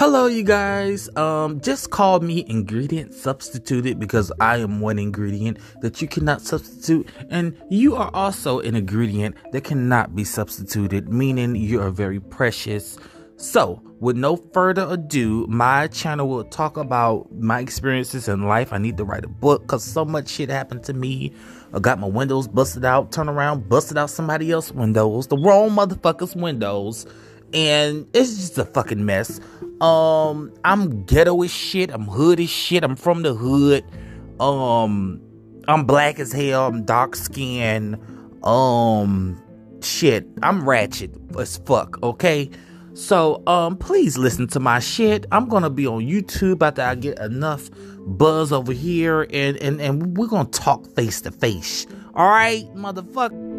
Hello, you guys. Um, just call me ingredient substituted because I am one ingredient that you cannot substitute, and you are also an ingredient that cannot be substituted, meaning you are very precious. So, with no further ado, my channel will talk about my experiences in life. I need to write a book because so much shit happened to me. I got my windows busted out, turn around, busted out somebody else's windows, the wrong motherfucker's windows, and it's just a fucking mess. Um, I'm ghetto as shit. I'm hood as shit. I'm from the hood. Um, I'm black as hell. I'm dark skinned. Um, shit. I'm ratchet as fuck. Okay. So, um, please listen to my shit. I'm gonna be on YouTube after I get enough buzz over here, and and and we're gonna talk face to face. All right, motherfucker.